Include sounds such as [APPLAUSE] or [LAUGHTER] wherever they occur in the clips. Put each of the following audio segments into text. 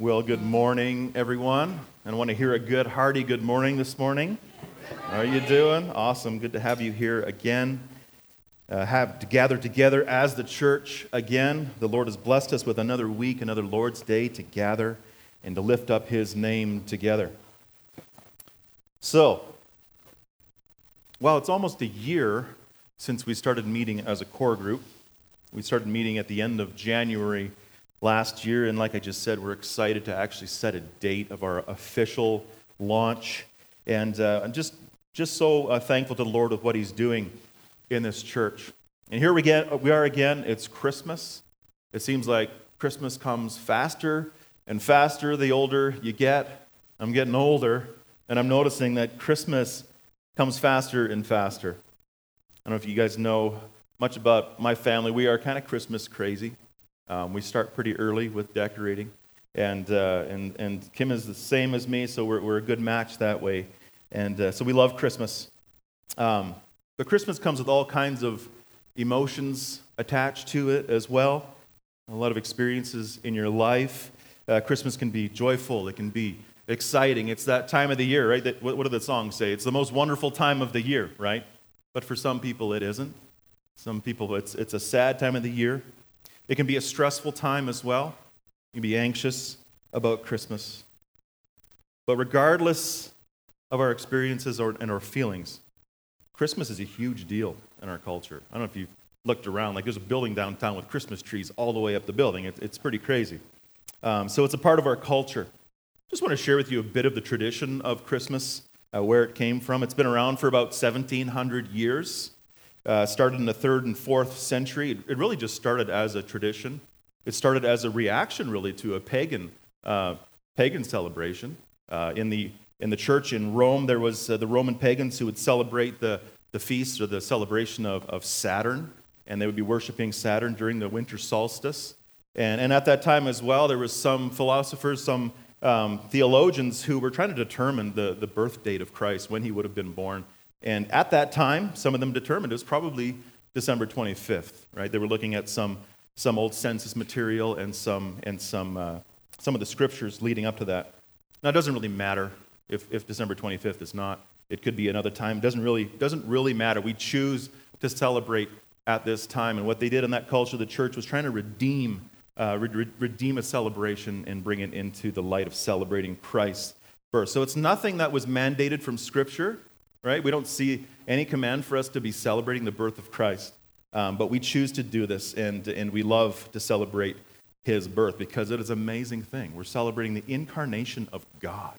Well, good morning, everyone. I want to hear a good, hearty good morning this morning. How are you doing? Awesome. Good to have you here again. Uh, have to gather together as the church again. The Lord has blessed us with another week, another Lord's Day to gather and to lift up His name together. So, well, it's almost a year since we started meeting as a core group. We started meeting at the end of January last year, and like I just said, we're excited to actually set a date of our official launch. And uh, I'm just, just so uh, thankful to the Lord with what He's doing in this church. And here we, get, we are again, it's Christmas. It seems like Christmas comes faster and faster the older you get. I'm getting older, and I'm noticing that Christmas comes faster and faster. I don't know if you guys know much about my family. We are kind of Christmas crazy. Um, we start pretty early with decorating. And, uh, and, and Kim is the same as me, so we're, we're a good match that way. And uh, so we love Christmas. Um, but Christmas comes with all kinds of emotions attached to it as well, a lot of experiences in your life. Uh, Christmas can be joyful, it can be exciting. It's that time of the year, right? That, what, what do the songs say? It's the most wonderful time of the year, right? But for some people, it isn't. Some people, it's, it's a sad time of the year. It can be a stressful time as well. You can be anxious about Christmas. But regardless of our experiences or, and our feelings, Christmas is a huge deal in our culture. I don't know if you've looked around. Like there's a building downtown with Christmas trees all the way up the building. It, it's pretty crazy. Um, so it's a part of our culture. Just want to share with you a bit of the tradition of Christmas, uh, where it came from. It's been around for about 1,700 years uh, started in the third and fourth century. It, really just started as a tradition. It started as a reaction, really, to a pagan, uh, pagan celebration. Uh, in, the, in the church in Rome, there was uh, the Roman pagans who would celebrate the, the feast or the celebration of, of Saturn, and they would be worshiping Saturn during the winter solstice. And, and at that time as well, there was some philosophers, some um, theologians who were trying to determine the, the birth date of Christ, when he would have been born. And at that time, some of them determined it was probably December 25th, right? They were looking at some, some old census material and, some, and some, uh, some of the scriptures leading up to that. Now, it doesn't really matter if, if December 25th is not. It could be another time. It doesn't really, doesn't really matter. We choose to celebrate at this time. And what they did in that culture, the church was trying to redeem, uh, re- redeem a celebration and bring it into the light of celebrating Christ's birth. So it's nothing that was mandated from Scripture right? We don't see any command for us to be celebrating the birth of Christ, um, but we choose to do this, and, and we love to celebrate his birth because it is an amazing thing. We're celebrating the incarnation of God,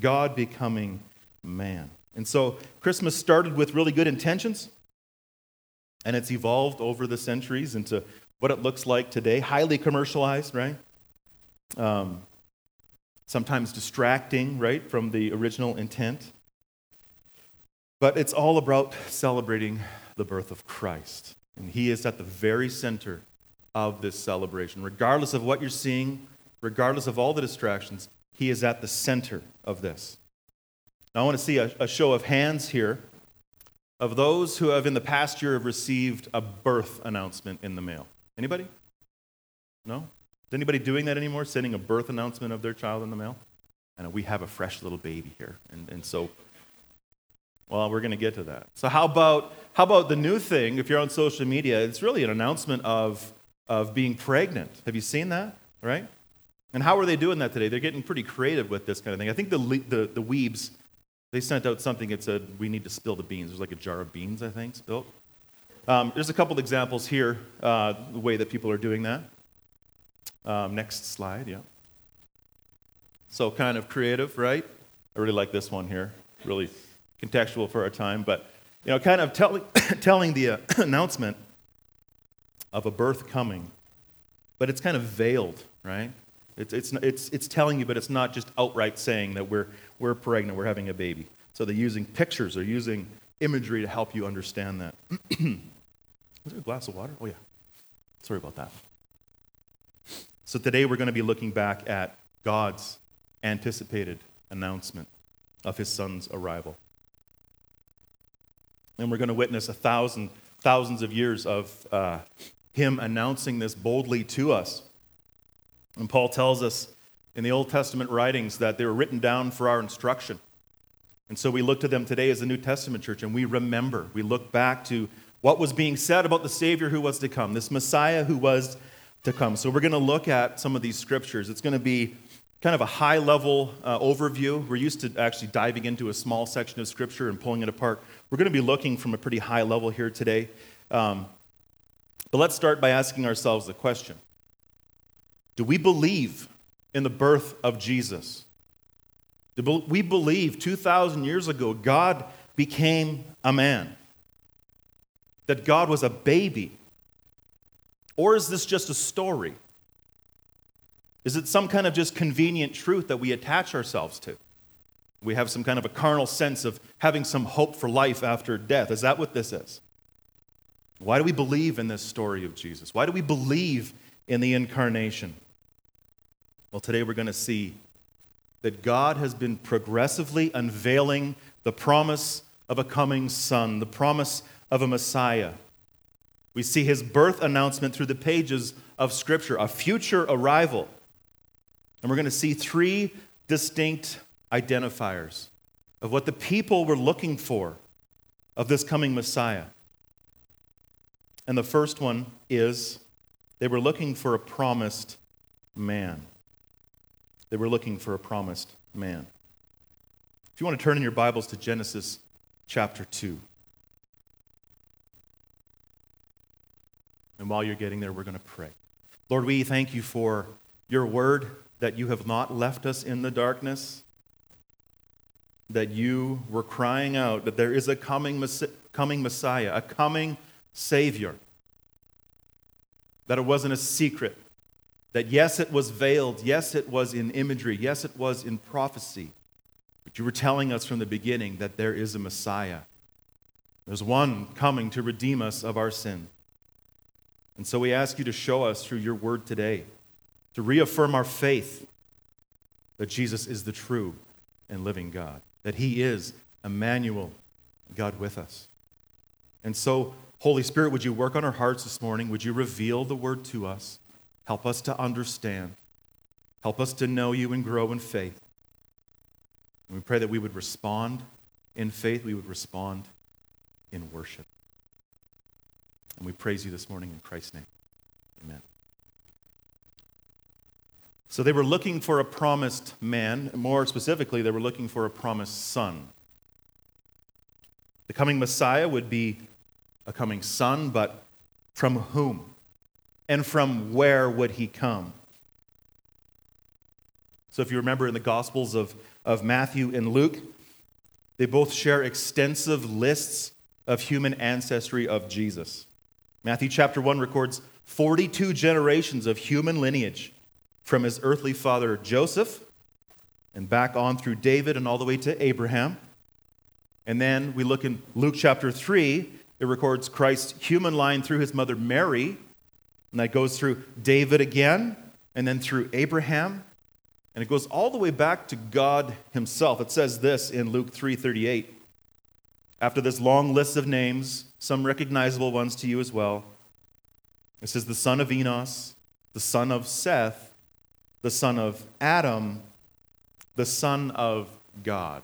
God becoming man. And so Christmas started with really good intentions, and it's evolved over the centuries into what it looks like today, highly commercialized, right? Um, sometimes distracting, right, from the original intent. But it's all about celebrating the birth of Christ. And he is at the very center of this celebration. Regardless of what you're seeing, regardless of all the distractions, he is at the center of this. Now, I want to see a, a show of hands here of those who have in the past year have received a birth announcement in the mail. Anybody? No? Is anybody doing that anymore, sending a birth announcement of their child in the mail? Know we have a fresh little baby here, and, and so well, we're going to get to that. So, how about, how about the new thing? If you're on social media, it's really an announcement of, of being pregnant. Have you seen that? Right? And how are they doing that today? They're getting pretty creative with this kind of thing. I think the, the, the Weebs, they sent out something that said, we need to spill the beans. There's like a jar of beans, I think, spilled. Um, there's a couple examples here, uh, the way that people are doing that. Um, next slide, yeah. So, kind of creative, right? I really like this one here. Really contextual for our time, but you know, kind of tell, [COUGHS] telling the uh, [COUGHS] announcement of a birth coming, but it's kind of veiled, right? It's, it's, it's, it's telling you, but it's not just outright saying that we're, we're pregnant, we're having a baby. So they're using pictures, they're using imagery to help you understand that. [COUGHS] Was there a glass of water? Oh, yeah. Sorry about that. So today we're going to be looking back at God's anticipated announcement of his son's arrival. And we're going to witness a thousand, thousands of years of uh, him announcing this boldly to us. And Paul tells us in the Old Testament writings that they were written down for our instruction. And so we look to them today as the New Testament church and we remember. We look back to what was being said about the Savior who was to come, this Messiah who was to come. So we're going to look at some of these scriptures. It's going to be kind of a high level uh, overview. We're used to actually diving into a small section of scripture and pulling it apart. We're going to be looking from a pretty high level here today. Um, but let's start by asking ourselves the question Do we believe in the birth of Jesus? Do we believe 2,000 years ago God became a man? That God was a baby? Or is this just a story? Is it some kind of just convenient truth that we attach ourselves to? We have some kind of a carnal sense of having some hope for life after death. Is that what this is? Why do we believe in this story of Jesus? Why do we believe in the incarnation? Well, today we're going to see that God has been progressively unveiling the promise of a coming son, the promise of a Messiah. We see his birth announcement through the pages of Scripture, a future arrival. And we're going to see three distinct identifiers of what the people were looking for of this coming Messiah. And the first one is they were looking for a promised man. They were looking for a promised man. If you want to turn in your Bibles to Genesis chapter 2. And while you're getting there, we're going to pray. Lord, we thank you for your word that you have not left us in the darkness, that you were crying out that there is a coming, coming Messiah, a coming Savior, that it wasn't a secret, that yes, it was veiled, yes, it was in imagery, yes, it was in prophecy, but you were telling us from the beginning that there is a Messiah. There's one coming to redeem us of our sin. And so we ask you to show us through your word today, to reaffirm our faith that Jesus is the true and living God, that he is Emmanuel, God with us. And so, Holy Spirit, would you work on our hearts this morning? Would you reveal the word to us? Help us to understand. Help us to know you and grow in faith. And we pray that we would respond in faith, we would respond in worship. And we praise you this morning in Christ's name. Amen. So they were looking for a promised man. More specifically, they were looking for a promised son. The coming Messiah would be a coming son, but from whom? And from where would he come? So, if you remember in the Gospels of, of Matthew and Luke, they both share extensive lists of human ancestry of Jesus. Matthew chapter 1 records 42 generations of human lineage from his earthly father Joseph and back on through David and all the way to Abraham. And then we look in Luke chapter 3, it records Christ's human line through his mother Mary, and that goes through David again, and then through Abraham, and it goes all the way back to God himself. It says this in Luke 3:38. After this long list of names, some recognizable ones to you as well. It says, the son of Enos, the son of Seth, the son of Adam, the son of God.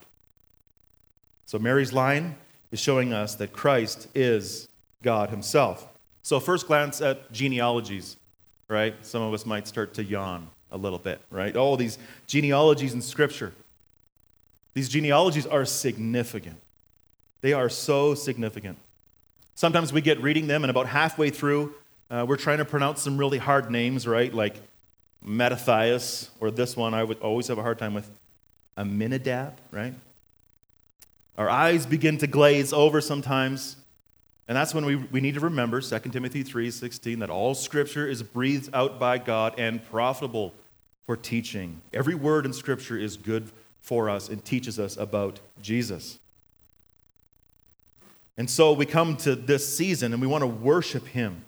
So Mary's line is showing us that Christ is God himself. So, first glance at genealogies, right? Some of us might start to yawn a little bit, right? All these genealogies in Scripture. These genealogies are significant. They are so significant. Sometimes we get reading them, and about halfway through, uh, we're trying to pronounce some really hard names, right? Like Mattathias, or this one I would always have a hard time with, Aminadab, right? Our eyes begin to glaze over sometimes. And that's when we, we need to remember 2 Timothy 3:16 that all scripture is breathed out by God and profitable for teaching. Every word in scripture is good for us and teaches us about Jesus. And so we come to this season and we want to worship him.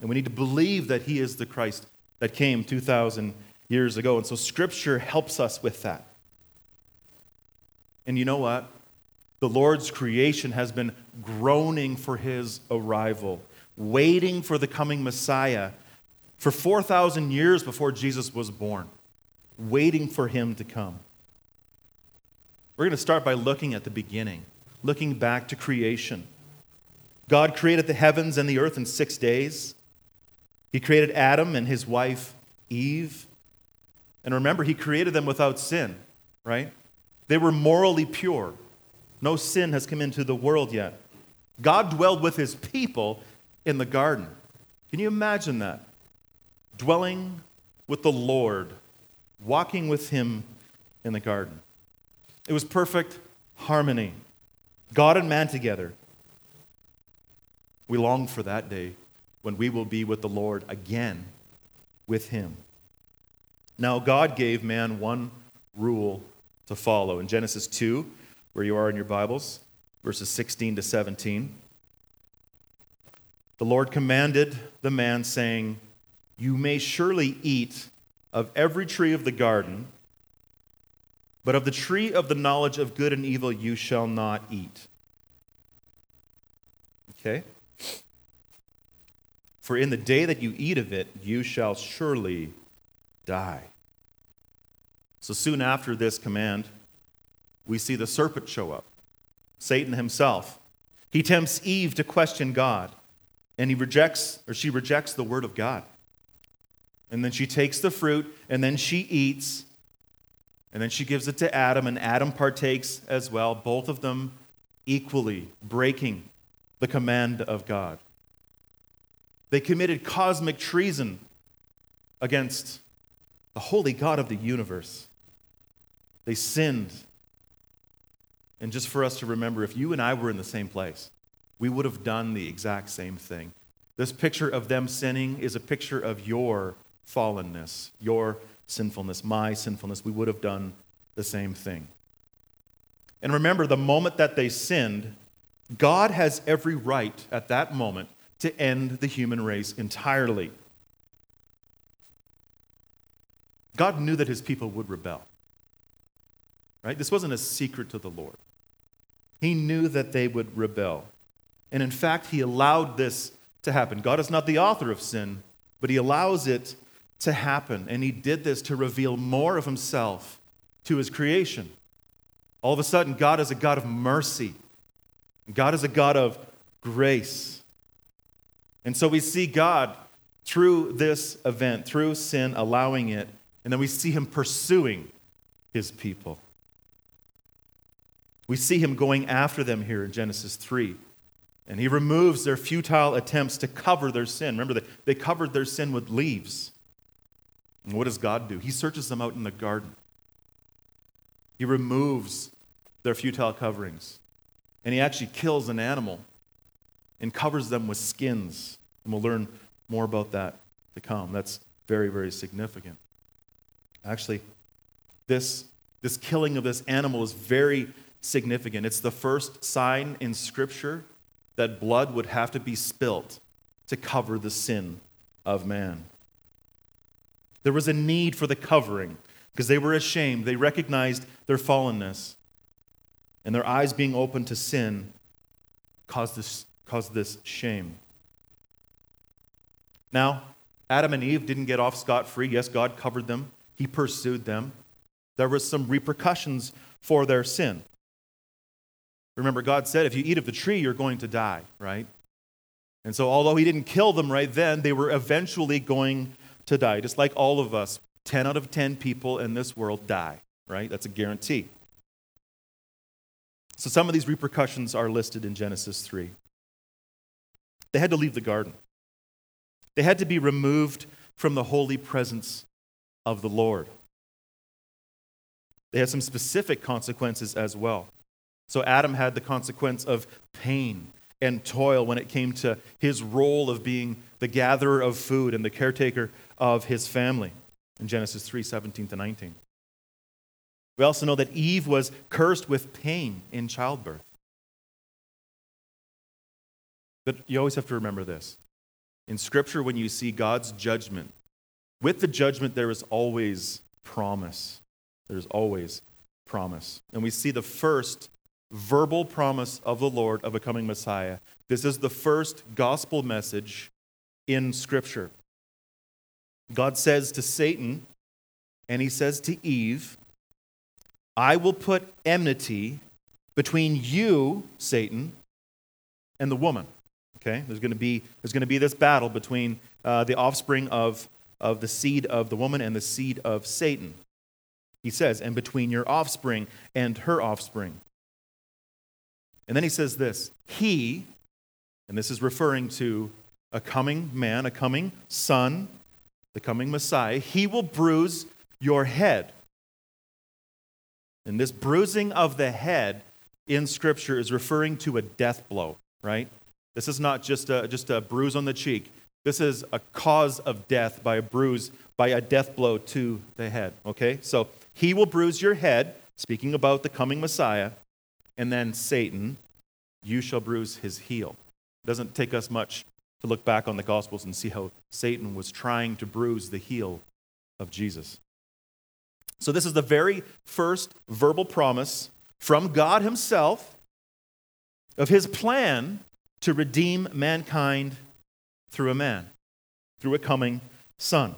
And we need to believe that he is the Christ that came 2,000 years ago. And so scripture helps us with that. And you know what? The Lord's creation has been groaning for his arrival, waiting for the coming Messiah for 4,000 years before Jesus was born. waiting for him to come. We're going to start by looking at the beginning, looking back to creation. God created the heavens and the earth in six days. He created Adam and his wife Eve. And remember, he created them without sin, right? They were morally pure. No sin has come into the world yet. God dwelled with his people in the garden. Can you imagine that? Dwelling with the Lord, walking with him in the garden. It was perfect harmony. God and man together. We long for that day when we will be with the Lord again with him. Now, God gave man one rule to follow. In Genesis 2, where you are in your Bibles, verses 16 to 17, the Lord commanded the man, saying, You may surely eat of every tree of the garden, but of the tree of the knowledge of good and evil you shall not eat. Okay? For in the day that you eat of it, you shall surely die. So soon after this command, we see the serpent show up, Satan himself. He tempts Eve to question God, and he rejects, or she rejects the word of God. And then she takes the fruit, and then she eats, and then she gives it to Adam, and Adam partakes as well, both of them equally breaking the command of God. They committed cosmic treason against the holy God of the universe. They sinned. And just for us to remember, if you and I were in the same place, we would have done the exact same thing. This picture of them sinning is a picture of your fallenness, your sinfulness, my sinfulness. We would have done the same thing. And remember, the moment that they sinned, God has every right at that moment to end the human race entirely. God knew that his people would rebel. Right? This wasn't a secret to the Lord. He knew that they would rebel. And in fact, he allowed this to happen. God is not the author of sin, but he allows it to happen. And he did this to reveal more of himself to his creation. All of a sudden, God is a God of mercy, God is a God of grace. And so we see God through this event, through sin, allowing it, and then we see him pursuing his people. We see him going after them here in Genesis 3. And he removes their futile attempts to cover their sin. Remember, they, they covered their sin with leaves. And what does God do? He searches them out in the garden. He removes their futile coverings. And he actually kills an animal and covers them with skins. And we'll learn more about that to come. That's very, very significant. Actually, this, this killing of this animal is very significant. It's the first sign in Scripture that blood would have to be spilt to cover the sin of man. There was a need for the covering because they were ashamed. They recognized their fallenness. And their eyes being open to sin caused this, caused this shame. Now, Adam and Eve didn't get off scot free. Yes, God covered them, He pursued them. There was some repercussions for their sin. Remember, God said, if you eat of the tree, you're going to die, right? And so, although He didn't kill them right then, they were eventually going to die. Just like all of us, 10 out of 10 people in this world die, right? That's a guarantee. So, some of these repercussions are listed in Genesis 3. They had to leave the garden. They had to be removed from the holy presence of the Lord. They had some specific consequences as well. So Adam had the consequence of pain and toil when it came to his role of being the gatherer of food and the caretaker of his family in Genesis 3 17 to 19. We also know that Eve was cursed with pain in childbirth. But you always have to remember this in Scripture, when you see God's judgment, with the judgment, there is always promise. There's always promise. And we see the first verbal promise of the Lord of a coming Messiah. This is the first gospel message in Scripture. God says to Satan, and he says to Eve, I will put enmity between you, Satan, and the woman. Okay? There's going to be, there's going to be this battle between uh, the offspring of, of the seed of the woman and the seed of Satan. He says, and between your offspring and her offspring. And then he says this He, and this is referring to a coming man, a coming son, the coming Messiah, he will bruise your head. And this bruising of the head in Scripture is referring to a death blow, right? This is not just a, just a bruise on the cheek. This is a cause of death by a bruise, by a death blow to the head, okay? So he will bruise your head, speaking about the coming Messiah, and then Satan, you shall bruise his heel. It doesn't take us much to look back on the Gospels and see how Satan was trying to bruise the heel of Jesus. So, this is the very first verbal promise from God Himself of His plan to redeem mankind through a man, through a coming Son.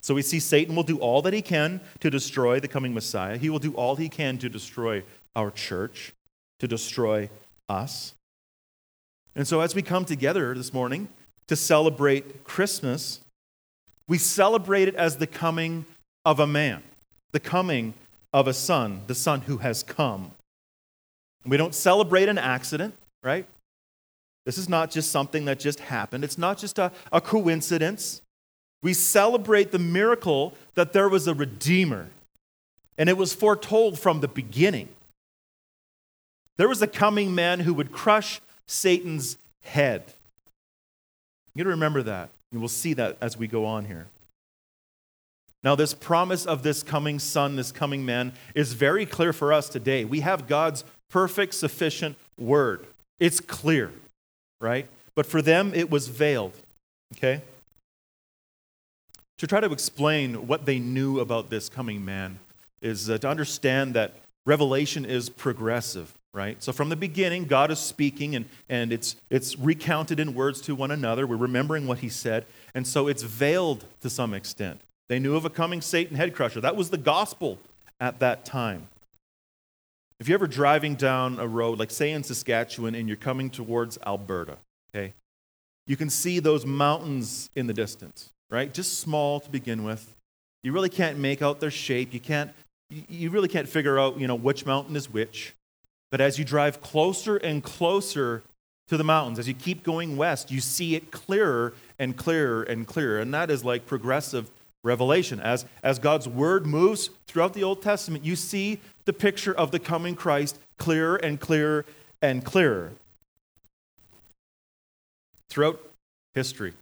So we see Satan will do all that he can to destroy the coming Messiah. He will do all he can to destroy our church, to destroy us. And so as we come together this morning to celebrate Christmas, we celebrate it as the coming of a man, the coming of a son, the son who has come. We don't celebrate an accident, right? This is not just something that just happened. It's not just a, a coincidence. We celebrate the miracle that there was a Redeemer, and it was foretold from the beginning. There was a coming man who would crush Satan's head. You to remember that. And we'll see that as we go on here. Now, this promise of this coming son, this coming man, is very clear for us today. We have God's perfect, sufficient word. It's clear, right? But for them, it was veiled, okay? To try to explain what they knew about this coming man is uh, to understand that revelation is progressive, right? So from the beginning, God is speaking and, and it's, it's recounted in words to one another. We're remembering what he said. And so it's veiled to some extent. They knew of a coming Satan head crusher. That was the gospel at that time. If you're ever driving down a road, like say in Saskatchewan, and you're coming towards Alberta, okay, you can see those mountains in the distance, right? Just small to begin with. You really can't make out their shape. You can't. You really can't figure out, you know, which mountain is which. But as you drive closer and closer to the mountains, as you keep going west, you see it clearer and clearer and clearer. And that is like progressive revelation. As, as God's word moves throughout the Old Testament, you see the picture of the coming Christ clearer and clearer and clearer. Throughout history,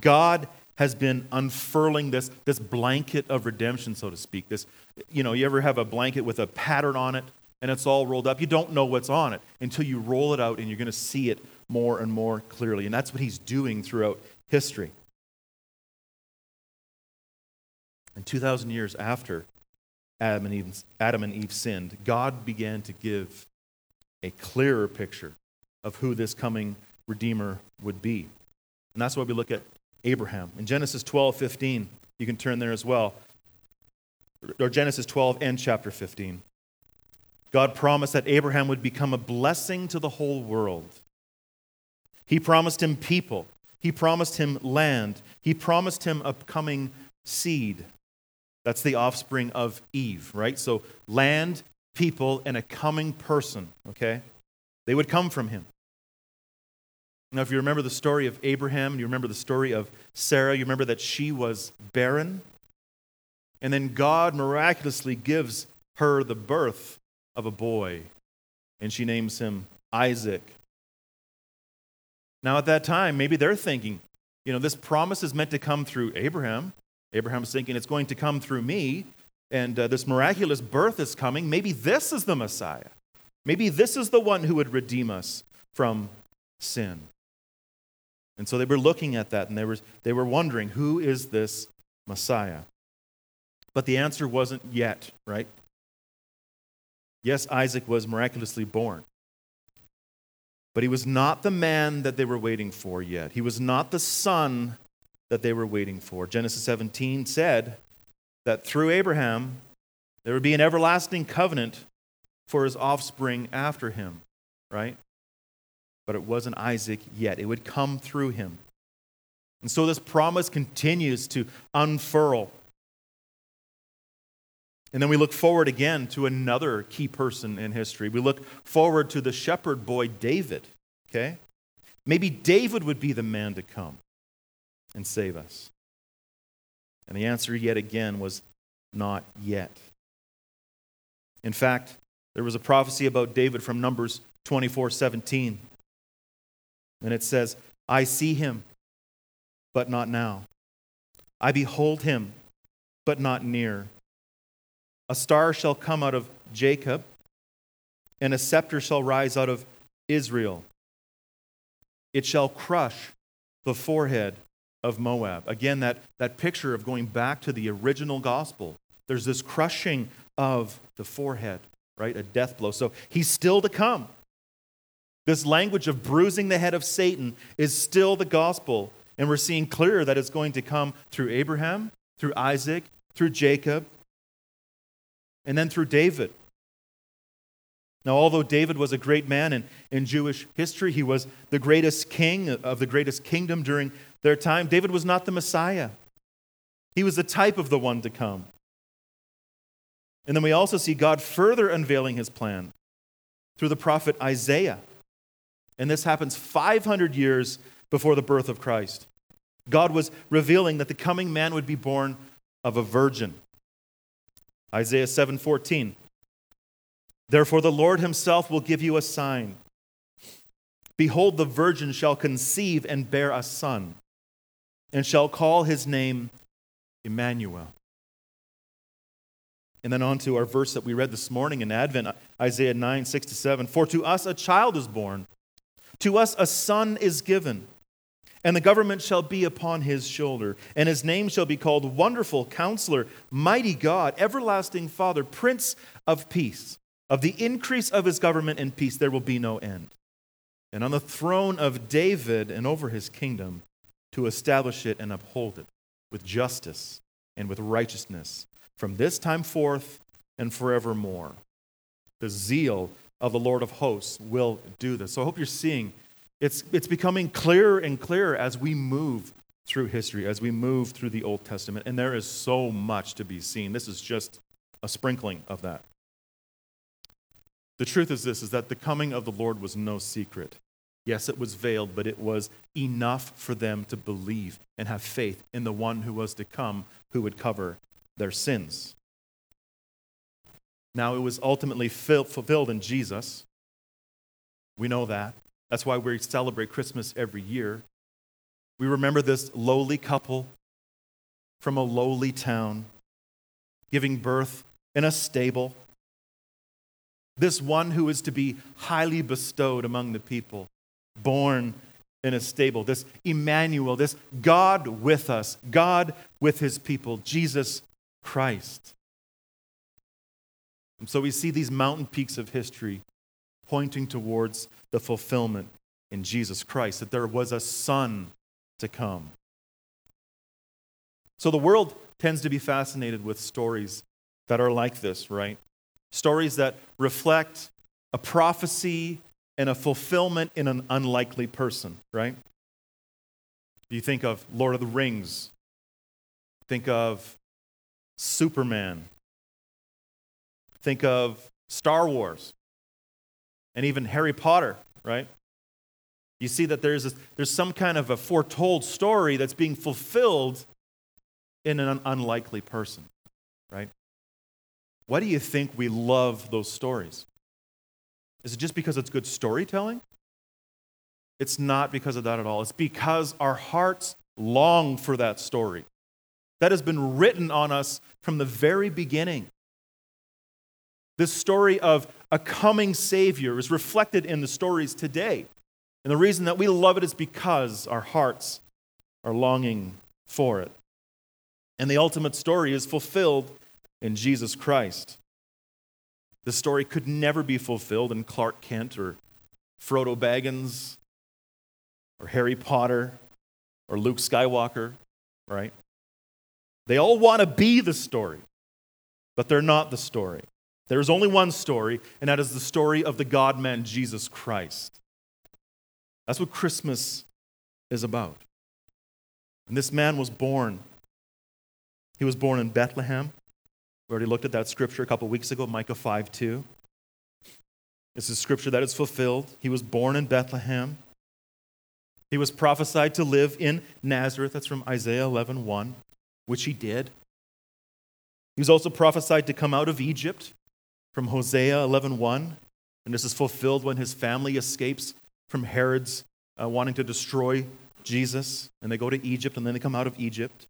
God has been unfurling this, this blanket of redemption, so to speak. This, you know, you ever have a blanket with a pattern on it and it's all rolled up? You don't know what's on it until you roll it out and you're going to see it more and more clearly. And that's what he's doing throughout history. And 2,000 years after Adam and, Eve, Adam and Eve sinned, God began to give a clearer picture of who this coming Redeemer would be. And that's why we look at Abraham. In Genesis 12, 15, you can turn there as well, or Genesis 12 and chapter 15. God promised that Abraham would become a blessing to the whole world. He promised him people. He promised him land. He promised him a coming seed. That's the offspring of Eve, right? So land, people, and a coming person, okay? They would come from him. Now, if you remember the story of Abraham, you remember the story of Sarah, you remember that she was barren. And then God miraculously gives her the birth of a boy, and she names him Isaac. Now, at that time, maybe they're thinking, you know, this promise is meant to come through Abraham. Abraham was thinking, it's going to come through me, and uh, this miraculous birth is coming. Maybe this is the Messiah. Maybe this is the one who would redeem us from sin. And so they were looking at that and they were, they were wondering, who is this Messiah? But the answer wasn't yet, right? Yes, Isaac was miraculously born. But he was not the man that they were waiting for yet. He was not the son that they were waiting for. Genesis 17 said that through Abraham, there would be an everlasting covenant for his offspring after him, right? But it wasn't Isaac yet. It would come through him. And so this promise continues to unfurl. And then we look forward again to another key person in history. We look forward to the shepherd boy David, okay? Maybe David would be the man to come and save us. And the answer, yet again, was not yet. In fact, there was a prophecy about David from Numbers 24 17. And it says, I see him, but not now. I behold him, but not near. A star shall come out of Jacob, and a scepter shall rise out of Israel. It shall crush the forehead of Moab. Again, that, that picture of going back to the original gospel. There's this crushing of the forehead, right? A death blow. So he's still to come. This language of bruising the head of Satan is still the gospel. And we're seeing clearer that it's going to come through Abraham, through Isaac, through Jacob, and then through David. Now, although David was a great man in, in Jewish history, he was the greatest king of the greatest kingdom during their time, David was not the Messiah. He was the type of the one to come. And then we also see God further unveiling his plan through the prophet Isaiah. And this happens 500 years before the birth of Christ. God was revealing that the coming man would be born of a virgin. Isaiah 7:14 Therefore the Lord himself will give you a sign. Behold the virgin shall conceive and bear a son and shall call his name Emmanuel. And then on to our verse that we read this morning in Advent, Isaiah 9, 6 to 7. For to us a child is born, to us a son is given, and the government shall be upon his shoulder, and his name shall be called Wonderful Counselor, Mighty God, Everlasting Father, Prince of Peace. Of the increase of his government and peace there will be no end. And on the throne of David and over his kingdom, to establish it and uphold it with justice and with righteousness from this time forth and forevermore. The zeal of the Lord of hosts will do this. So I hope you're seeing it's, it's becoming clearer and clearer as we move through history, as we move through the Old Testament. And there is so much to be seen. This is just a sprinkling of that. The truth is this is that the coming of the Lord was no secret. Yes, it was veiled, but it was enough for them to believe and have faith in the one who was to come who would cover their sins. Now, it was ultimately fulfilled in Jesus. We know that. That's why we celebrate Christmas every year. We remember this lowly couple from a lowly town giving birth in a stable. This one who is to be highly bestowed among the people, born in a stable. This Emmanuel, this God with us, God with his people, Jesus Christ. And so we see these mountain peaks of history pointing towards the fulfillment in Jesus Christ, that there was a son to come. So the world tends to be fascinated with stories that are like this, right? Stories that reflect a prophecy and a fulfillment in an unlikely person, right? You think of Lord of the Rings, think of Superman, think of Star Wars, and even Harry Potter, right? You see that there's, there's some kind of a foretold story that's being fulfilled in an unlikely person, right? Why do you think we love those stories? Is it just because it's good storytelling? It's not because of that at all. It's because our hearts long for that story. That has been written on us from the very beginning. This story of a coming Savior is reflected in the stories today. And the reason that we love it is because our hearts are longing for it. And the ultimate story is fulfilled in Jesus Christ. The story could never be fulfilled in Clark Kent or Frodo Baggins or Harry Potter or Luke Skywalker right? They all want to be the story, but they're not the story. There is only one story, and that is the story of the God man, Jesus Christ. That's what Christmas is about. And this man was born. He was born in Bethlehem. We already looked at that scripture a couple weeks ago, Micah 5 2. It's a scripture that is fulfilled. He was born in Bethlehem. He was prophesied to live in Nazareth. That's from Isaiah 11 1, which he did. He was also prophesied to come out of Egypt from Hosea 11 1. And this is fulfilled when his family escapes from Herod's uh, wanting to destroy Jesus. And they go to Egypt and then they come out of Egypt.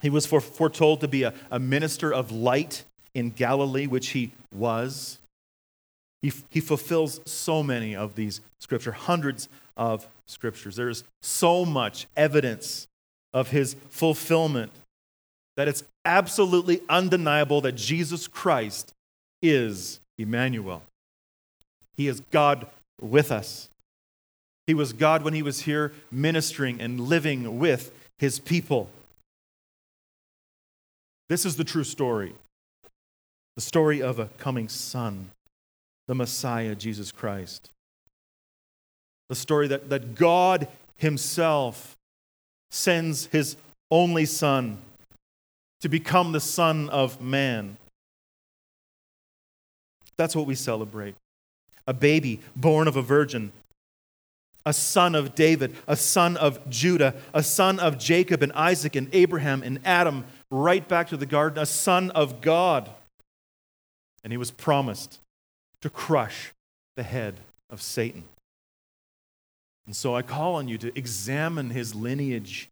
He was foretold to be a, a minister of light in Galilee, which he was. He, he fulfills so many of these scripture, hundreds of scriptures. There's so much evidence of his fulfillment that it's absolutely undeniable that Jesus Christ is Emmanuel. He is God with us. He was God when he was here ministering and living with his people. This is the true story the story of a coming son the Messiah, Jesus Christ. The story that, that God Himself sends His only Son to become the Son of Man. That's what we celebrate. A baby born of a virgin, a son of David, a son of Judah, a son of Jacob and Isaac and Abraham and Adam, right back to the garden, a son of God. And he was promised to crush the head of Satan. And so I call on you to examine his lineage,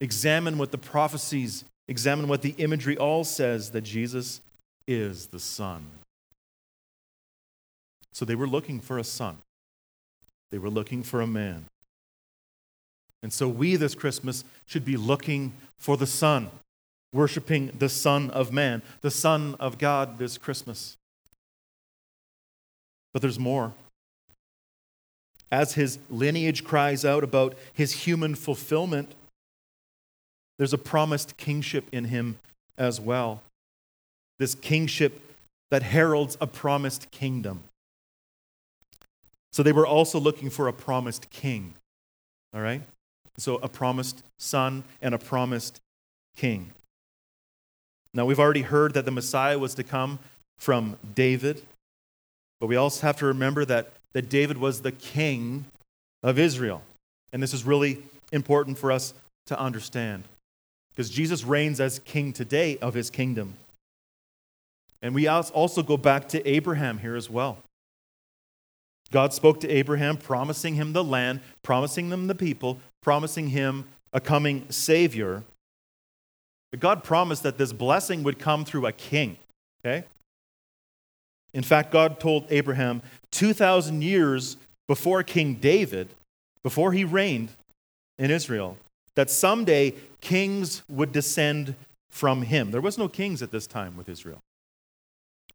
examine what the prophecies, examine what the imagery all says that Jesus is the Son. So they were looking for a son, they were looking for a man. And so we this Christmas should be looking for the Son, worshiping the Son of Man, the Son of God this Christmas. But there's more. As his lineage cries out about his human fulfillment, there's a promised kingship in him as well. This kingship that heralds a promised kingdom. So they were also looking for a promised king. All right? So a promised son and a promised king. Now we've already heard that the Messiah was to come from David. But we also have to remember that, that David was the king of Israel. And this is really important for us to understand because Jesus reigns as king today of his kingdom. And we also go back to Abraham here as well. God spoke to Abraham, promising him the land, promising them the people, promising him a coming Savior. But God promised that this blessing would come through a king. Okay? In fact, God told Abraham 2,000 years before King David, before he reigned in Israel, that someday kings would descend from him. There was no kings at this time with Israel.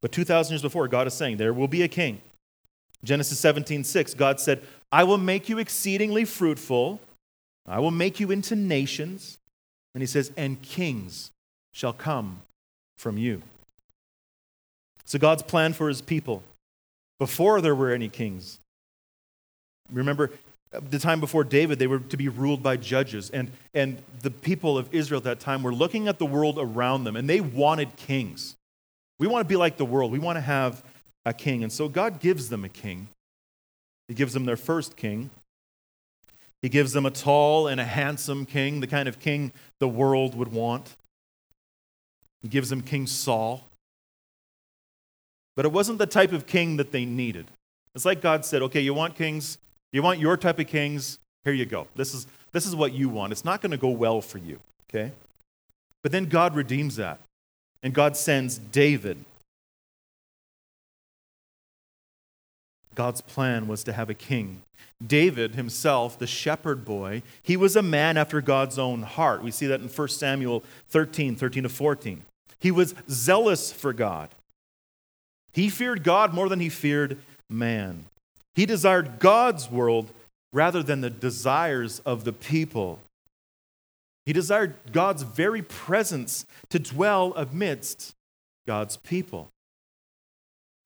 But 2,000 years before, God is saying, There will be a king. Genesis 17, 6, God said, I will make you exceedingly fruitful, I will make you into nations. And he says, And kings shall come from you. So God's plan for his people before there were any kings. Remember, the time before David, they were to be ruled by judges. And, and the people of Israel at that time were looking at the world around them, and they wanted kings. We want to be like the world. We want to have a king. And so God gives them a king. He gives them their first king. He gives them a tall and a handsome king, the kind of king the world would want. He gives them King Saul. But it wasn't the type of king that they needed. It's like God said, okay, you want kings? You want your type of kings? Here you go. This is, this is what you want. It's not going to go well for you, okay? But then God redeems that. And God sends David. God's plan was to have a king. David himself, the shepherd boy, he was a man after God's own heart. We see that in 1 Samuel 13, 13 to 14. He was zealous for God. He feared God more than he feared man. He desired God's world rather than the desires of the people. He desired God's very presence to dwell amidst God's people.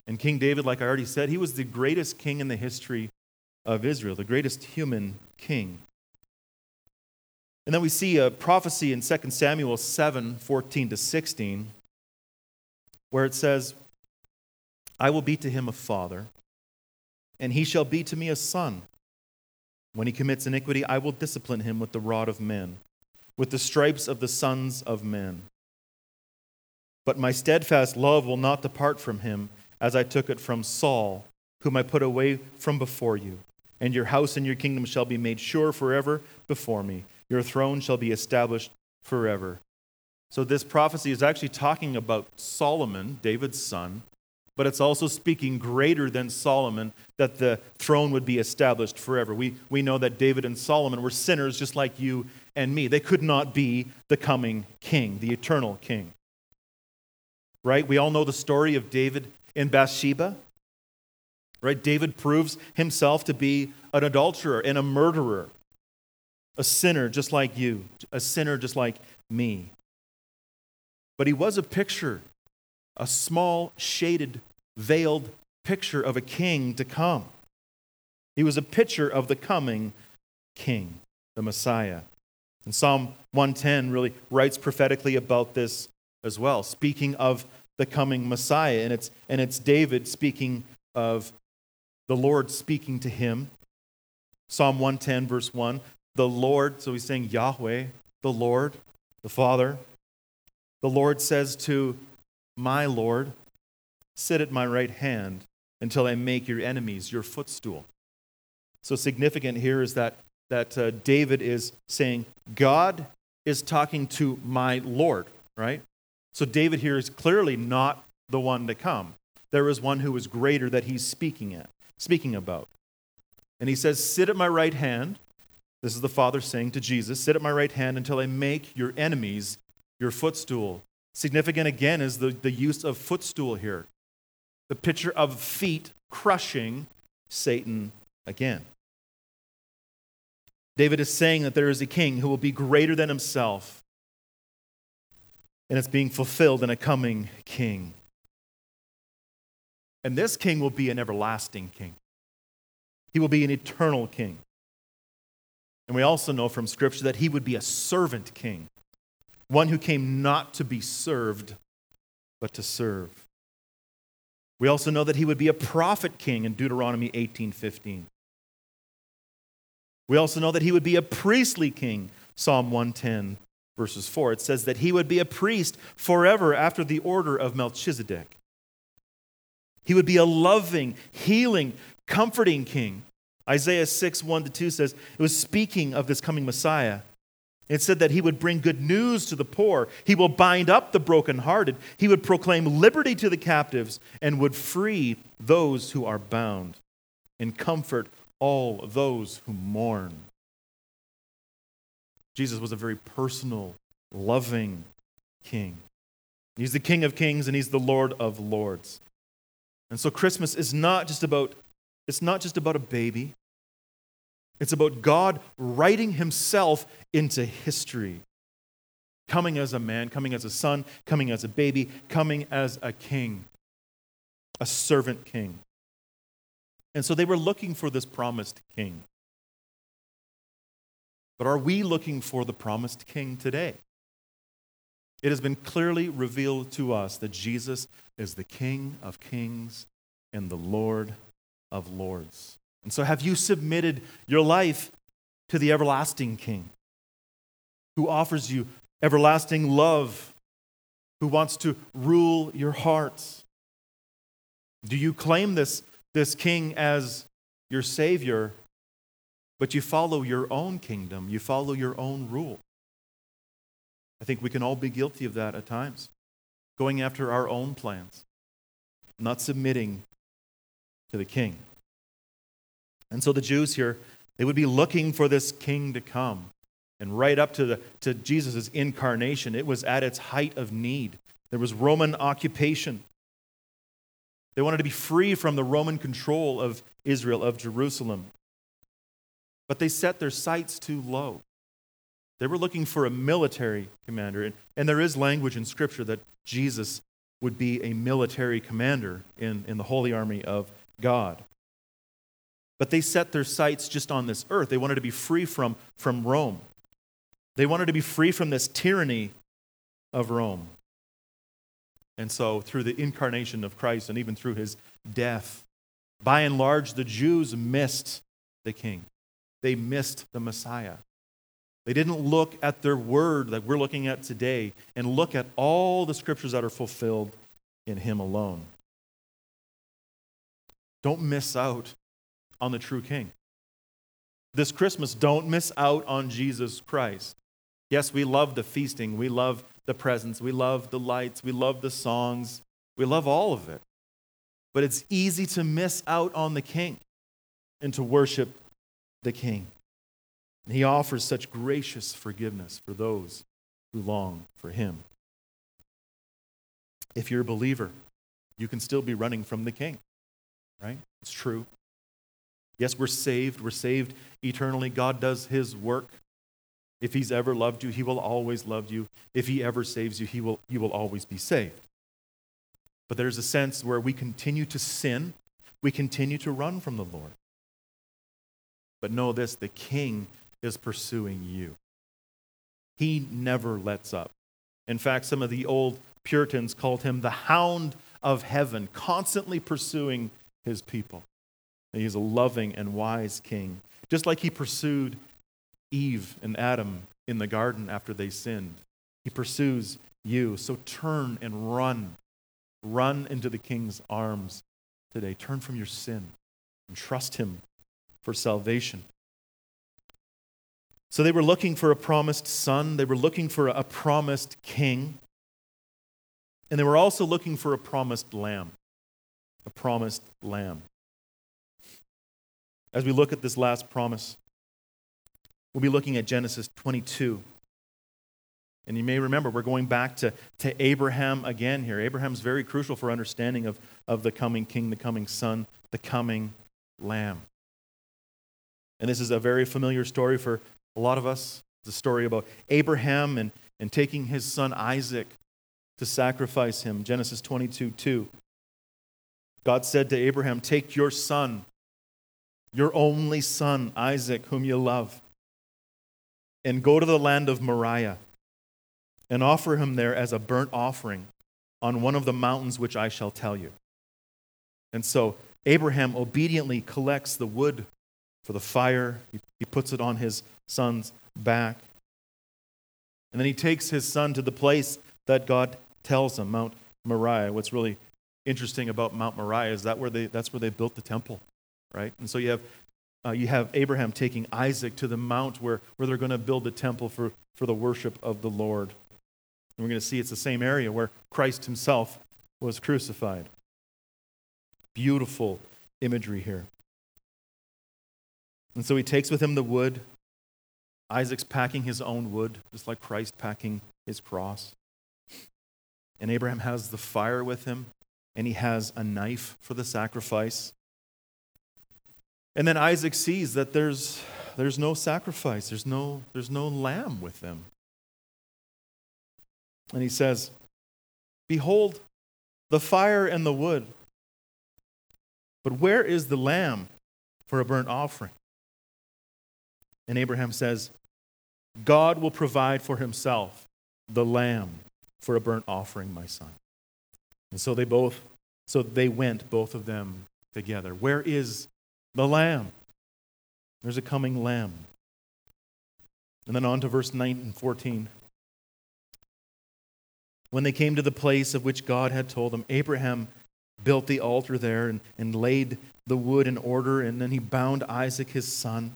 And King David, like I already said, he was the greatest king in the history of Israel, the greatest human king. And then we see a prophecy in 2 Samuel 7 14 to 16, where it says, I will be to him a father, and he shall be to me a son. When he commits iniquity, I will discipline him with the rod of men, with the stripes of the sons of men. But my steadfast love will not depart from him, as I took it from Saul, whom I put away from before you. And your house and your kingdom shall be made sure forever before me. Your throne shall be established forever. So, this prophecy is actually talking about Solomon, David's son, but it's also speaking greater than Solomon that the throne would be established forever. We, we know that David and Solomon were sinners just like you and me. They could not be the coming king, the eternal king. Right? We all know the story of David and Bathsheba. Right? David proves himself to be an adulterer and a murderer a sinner just like you, a sinner just like me. But he was a picture, a small, shaded, veiled picture of a king to come. He was a picture of the coming king, the Messiah. And Psalm 110 really writes prophetically about this as well, speaking of the coming Messiah. And it's, and it's David speaking of the Lord speaking to him. Psalm 110, verse 1 the Lord, so he's saying Yahweh, the Lord, the Father. The Lord says to my Lord, Sit at my right hand until I make your enemies your footstool. So significant here is that, that uh, David is saying, God is talking to my Lord, right? So David here is clearly not the one to come. There is one who is greater that he's speaking at, speaking about. And he says, Sit at my right hand this is the Father saying to Jesus, Sit at my right hand until I make your enemies your footstool. Significant again is the, the use of footstool here. The picture of feet crushing Satan again. David is saying that there is a king who will be greater than himself, and it's being fulfilled in a coming king. And this king will be an everlasting king, he will be an eternal king. And we also know from Scripture that he would be a servant king, one who came not to be served, but to serve. We also know that he would be a prophet king in Deuteronomy 18:15. We also know that he would be a priestly king, Psalm 110 verses 4. It says that he would be a priest forever after the order of Melchizedek. He would be a loving, healing, comforting king. Isaiah 6, 1 to 2 says, it was speaking of this coming Messiah. It said that he would bring good news to the poor. He will bind up the brokenhearted. He would proclaim liberty to the captives and would free those who are bound and comfort all those who mourn. Jesus was a very personal, loving king. He's the King of kings and he's the Lord of lords. And so Christmas is not just about it's not just about a baby. It's about God writing himself into history. Coming as a man, coming as a son, coming as a baby, coming as a king, a servant king. And so they were looking for this promised king. But are we looking for the promised king today? It has been clearly revealed to us that Jesus is the King of kings and the Lord of lords. And so, have you submitted your life to the everlasting King who offers you everlasting love, who wants to rule your hearts? Do you claim this, this King as your Savior, but you follow your own kingdom? You follow your own rule? I think we can all be guilty of that at times, going after our own plans, not submitting to the King. And so the Jews here, they would be looking for this king to come. And right up to, the, to Jesus' incarnation, it was at its height of need. There was Roman occupation. They wanted to be free from the Roman control of Israel, of Jerusalem. But they set their sights too low. They were looking for a military commander. And, and there is language in Scripture that Jesus would be a military commander in, in the holy army of God. But they set their sights just on this earth. They wanted to be free from, from Rome. They wanted to be free from this tyranny of Rome. And so, through the incarnation of Christ and even through his death, by and large, the Jews missed the king. They missed the Messiah. They didn't look at their word that we're looking at today and look at all the scriptures that are fulfilled in him alone. Don't miss out on the true king. This Christmas, don't miss out on Jesus Christ. Yes, we love the feasting, we love the presents, we love the lights, we love the songs, we love all of it. But it's easy to miss out on the king and to worship the king. And he offers such gracious forgiveness for those who long for him. If you're a believer, you can still be running from the king, right? It's true. Yes, we're saved. We're saved eternally. God does his work. If he's ever loved you, he will always love you. If he ever saves you, he will, you will always be saved. But there's a sense where we continue to sin, we continue to run from the Lord. But know this the king is pursuing you. He never lets up. In fact, some of the old Puritans called him the hound of heaven, constantly pursuing his people. And he's a loving and wise king. Just like he pursued Eve and Adam in the garden after they sinned, he pursues you. So turn and run. Run into the king's arms today. Turn from your sin and trust him for salvation. So they were looking for a promised son, they were looking for a promised king, and they were also looking for a promised lamb. A promised lamb. As we look at this last promise, we'll be looking at Genesis 22. And you may remember, we're going back to, to Abraham again here. Abraham's very crucial for understanding of, of the coming king, the coming son, the coming lamb. And this is a very familiar story for a lot of us. It's a story about Abraham and, and taking his son Isaac to sacrifice him. Genesis 22 2. God said to Abraham, Take your son, your only son, Isaac, whom you love, and go to the land of Moriah and offer him there as a burnt offering on one of the mountains which I shall tell you. And so Abraham obediently collects the wood for the fire, he, he puts it on his son's back. And then he takes his son to the place that God tells him, Mount Moriah. What's really interesting about Mount Moriah is that where they, that's where they built the temple right? And so you have, uh, you have Abraham taking Isaac to the mount where, where they're going to build the temple for, for the worship of the Lord. And we're going to see it's the same area where Christ himself was crucified. Beautiful imagery here. And so he takes with him the wood. Isaac's packing his own wood, just like Christ packing his cross. And Abraham has the fire with him, and he has a knife for the sacrifice. And then Isaac sees that there's, there's no sacrifice, there's no, there's no lamb with them. And he says, Behold, the fire and the wood. But where is the lamb for a burnt offering? And Abraham says, God will provide for himself the lamb for a burnt offering, my son. And so they both, so they went, both of them together. Where is the Lamb. There's a coming Lamb. And then on to verse 9 and 14. When they came to the place of which God had told them, Abraham built the altar there and, and laid the wood in order, and then he bound Isaac his son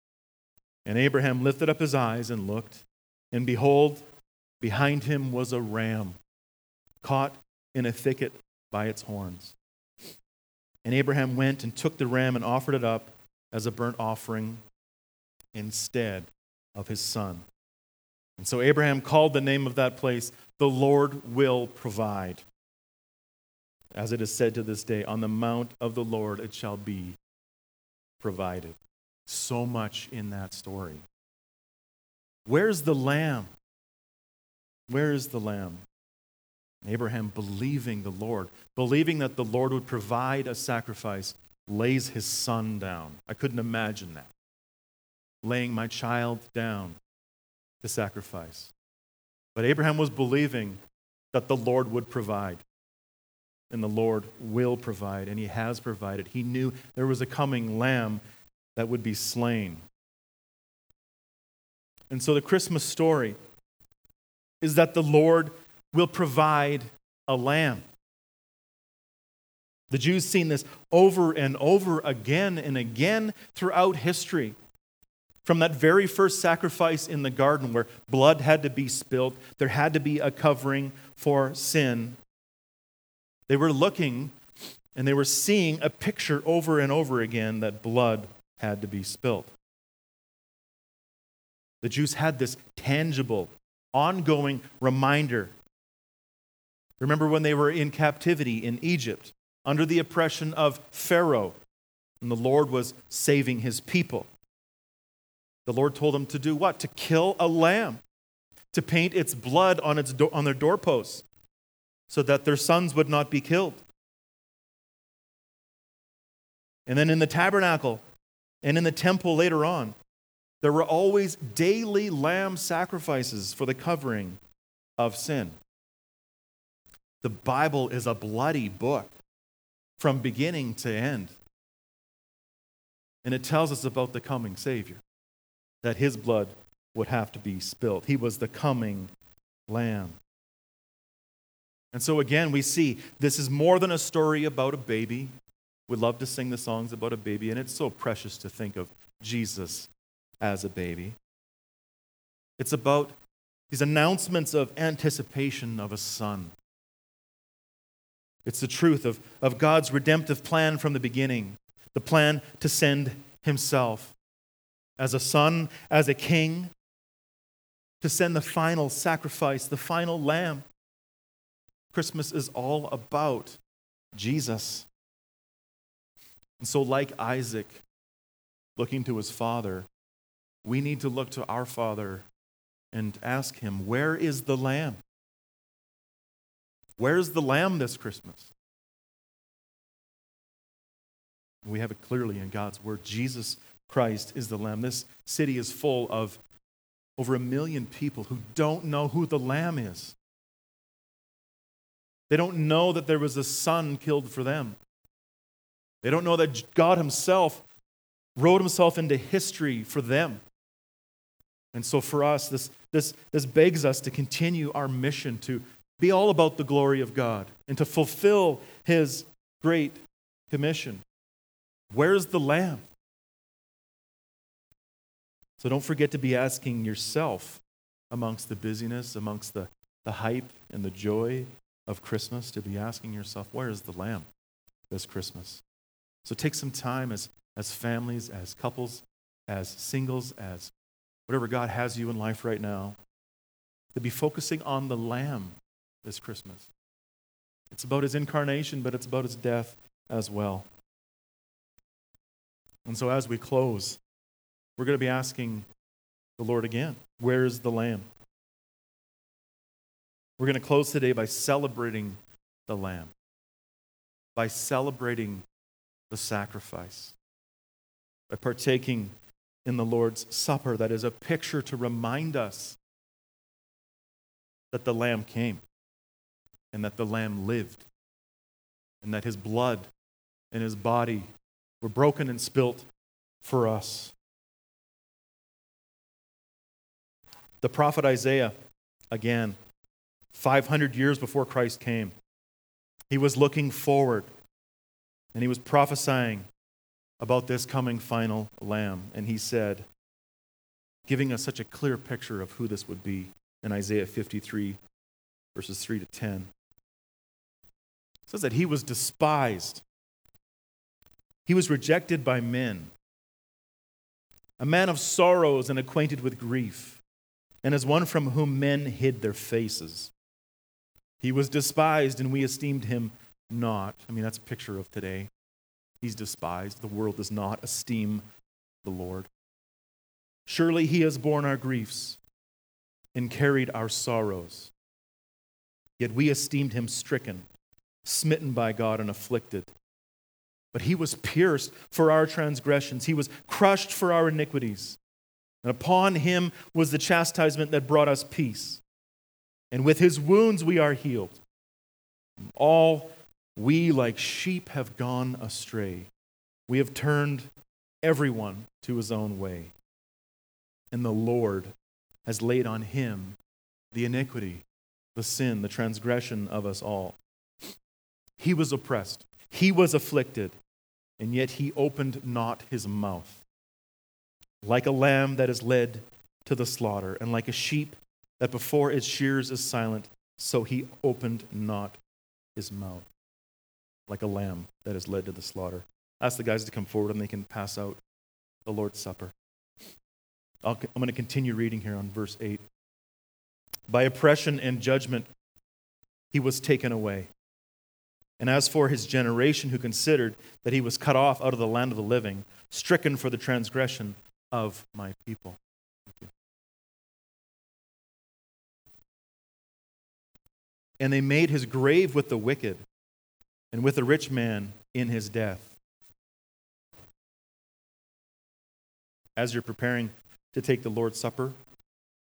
And Abraham lifted up his eyes and looked, And behold, behind him was a ram caught in a thicket by its horns. And Abraham went and took the ram and offered it up as a burnt offering instead of his son. And so Abraham called the name of that place, The Lord Will Provide. As it is said to this day, On the mount of the Lord it shall be provided. So much in that story. Where's the lamb? Where is the lamb? Abraham, believing the Lord, believing that the Lord would provide a sacrifice, lays his son down. I couldn't imagine that. Laying my child down to sacrifice. But Abraham was believing that the Lord would provide. And the Lord will provide, and he has provided. He knew there was a coming lamb that would be slain. And so the Christmas story is that the Lord will provide a lamb. The Jews seen this over and over again and again throughout history. From that very first sacrifice in the garden where blood had to be spilt, there had to be a covering for sin. They were looking and they were seeing a picture over and over again that blood had to be spilt. The Jews had this tangible, ongoing reminder. Remember when they were in captivity in Egypt under the oppression of Pharaoh, and the Lord was saving his people. The Lord told them to do what? To kill a lamb, to paint its blood on, its do- on their doorposts, so that their sons would not be killed. And then in the tabernacle and in the temple later on, there were always daily lamb sacrifices for the covering of sin. The Bible is a bloody book from beginning to end. And it tells us about the coming Savior, that his blood would have to be spilt. He was the coming lamb. And so, again, we see this is more than a story about a baby. We love to sing the songs about a baby, and it's so precious to think of Jesus as a baby. It's about these announcements of anticipation of a son. It's the truth of, of God's redemptive plan from the beginning, the plan to send himself as a son, as a king, to send the final sacrifice, the final lamb. Christmas is all about Jesus. And so, like Isaac looking to his father, we need to look to our Father and ask Him, Where is the Lamb? Where's the Lamb this Christmas? We have it clearly in God's Word. Jesus Christ is the Lamb. This city is full of over a million people who don't know who the Lamb is. They don't know that there was a son killed for them. They don't know that God Himself wrote Himself into history for them. And so for us, this, this, this begs us to continue our mission to be all about the glory of God and to fulfill His great commission. Where's the Lamb? So don't forget to be asking yourself amongst the busyness, amongst the, the hype and the joy of Christmas, to be asking yourself, where is the Lamb this Christmas? So take some time as, as families, as couples, as singles, as whatever God has you in life right now, to be focusing on the Lamb this Christmas. It's about his incarnation, but it's about his death as well. And so as we close, we're going to be asking the Lord again, where is the Lamb? We're going to close today by celebrating the Lamb, by celebrating the sacrifice, by partaking in the Lord's Supper that is a picture to remind us that the Lamb came and that the Lamb lived and that his blood and his body were broken and spilt for us. The prophet Isaiah, again, 500 years before Christ came, he was looking forward and he was prophesying about this coming final lamb. And he said, giving us such a clear picture of who this would be in Isaiah 53, verses 3 to 10. It says that he was despised, he was rejected by men, a man of sorrows and acquainted with grief, and as one from whom men hid their faces. He was despised, and we esteemed him not. I mean, that's a picture of today. He's despised. The world does not esteem the Lord. Surely he has borne our griefs and carried our sorrows. Yet we esteemed him stricken, smitten by God, and afflicted. But he was pierced for our transgressions, he was crushed for our iniquities. And upon him was the chastisement that brought us peace. And with his wounds we are healed. All we, like sheep, have gone astray. We have turned everyone to his own way. And the Lord has laid on him the iniquity, the sin, the transgression of us all. He was oppressed, he was afflicted, and yet he opened not his mouth. Like a lamb that is led to the slaughter, and like a sheep that before its shears is silent, so he opened not his mouth. Like a lamb that is led to the slaughter. Ask the guys to come forward and they can pass out the Lord's Supper. i am going to continue reading here on verse 8. By oppression and judgment he was taken away. And as for his generation, who considered that he was cut off out of the land of the living, stricken for the transgression of my people. And they made his grave with the wicked and with the rich man in his death as you're preparing to take the Lord's Supper,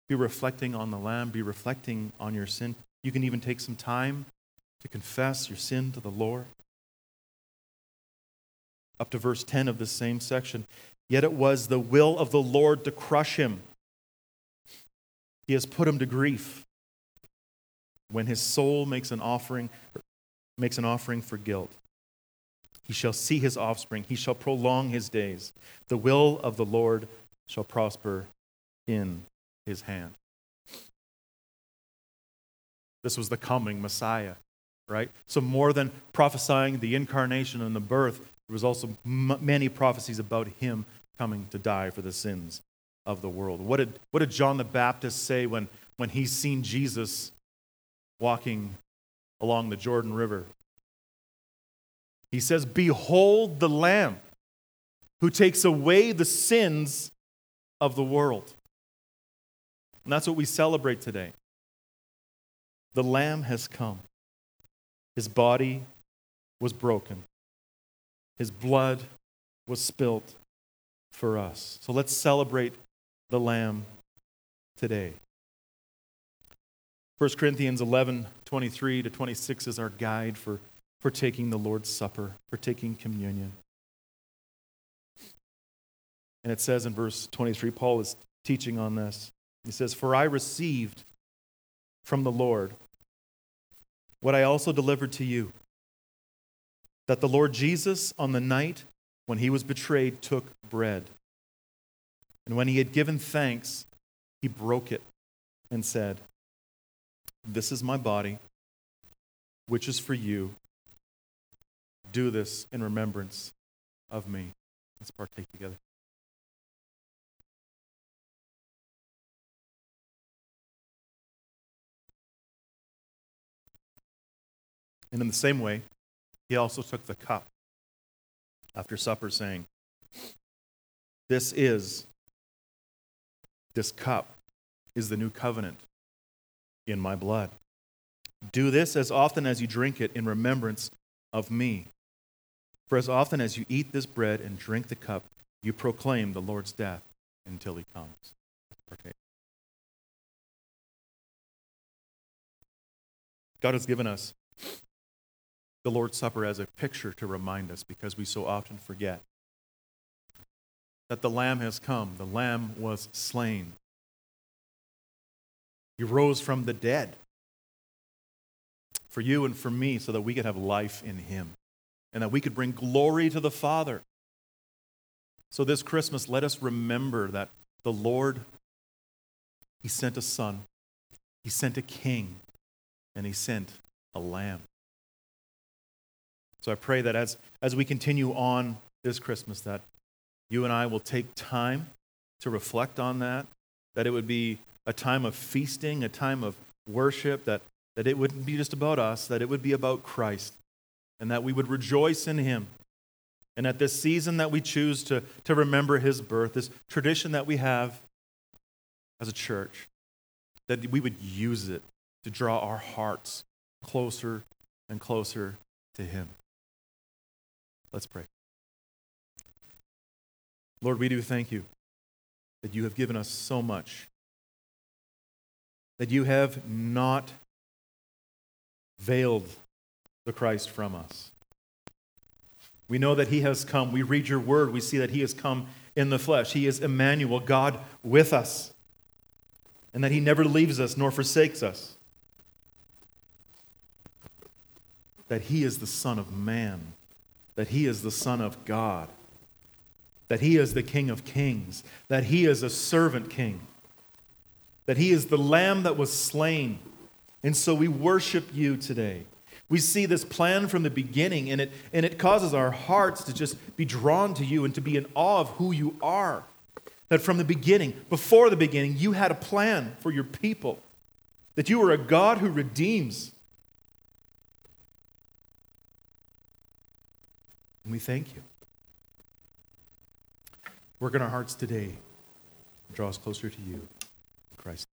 be reflecting on the Lamb, be reflecting on your sin. You can even take some time to confess your sin to the Lord. Up to verse 10 of this same section. Yet it was the will of the Lord to crush him. He has put him to grief when his soul makes an offering makes an offering for guilt. He shall see his offspring. He shall prolong his days. The will of the Lord shall prosper in his hand. This was the coming Messiah, right? So, more than prophesying the incarnation and the birth, there was also m- many prophecies about him coming to die for the sins of the world. What did, what did John the Baptist say when, when he's seen Jesus walking along the Jordan River? He says, Behold the Lamb who takes away the sins of the world. And that's what we celebrate today. The Lamb has come. His body was broken, His blood was spilt for us. So let's celebrate the Lamb today. 1 Corinthians 11 23 to 26 is our guide for for taking the Lord's Supper, for taking communion. And it says in verse 23, Paul is teaching on this. He says, For I received from the Lord what I also delivered to you that the Lord Jesus, on the night when he was betrayed, took bread. And when he had given thanks, he broke it and said, This is my body, which is for you do this in remembrance of me. Let's partake together. And in the same way, he also took the cup after supper, saying, This is, this cup is the new covenant in my blood. Do this as often as you drink it in remembrance of me. For as often as you eat this bread and drink the cup, you proclaim the Lord's death until he comes. Okay. God has given us the Lord's Supper as a picture to remind us because we so often forget that the Lamb has come. The Lamb was slain. He rose from the dead for you and for me so that we could have life in Him and that we could bring glory to the Father. So, this Christmas, let us remember that the Lord, He sent a son, He sent a king, and He sent a lamb. So I pray that as, as we continue on this Christmas, that you and I will take time to reflect on that, that it would be a time of feasting, a time of worship, that, that it wouldn't be just about us, that it would be about Christ, and that we would rejoice in Him. And at this season that we choose to, to remember His birth, this tradition that we have as a church, that we would use it to draw our hearts closer and closer to Him. Let's pray. Lord, we do thank you that you have given us so much, that you have not veiled the Christ from us. We know that he has come. We read your word, we see that he has come in the flesh. He is Emmanuel, God with us, and that he never leaves us nor forsakes us. That he is the Son of Man that he is the Son of God, that he is the King of Kings, that he is a servant king, that he is the Lamb that was slain. And so we worship you today. We see this plan from the beginning, and it, and it causes our hearts to just be drawn to you and to be in awe of who you are. That from the beginning, before the beginning, you had a plan for your people, that you are a God who redeems, And we thank you. Work in our hearts today. Draw us closer to you. Christ.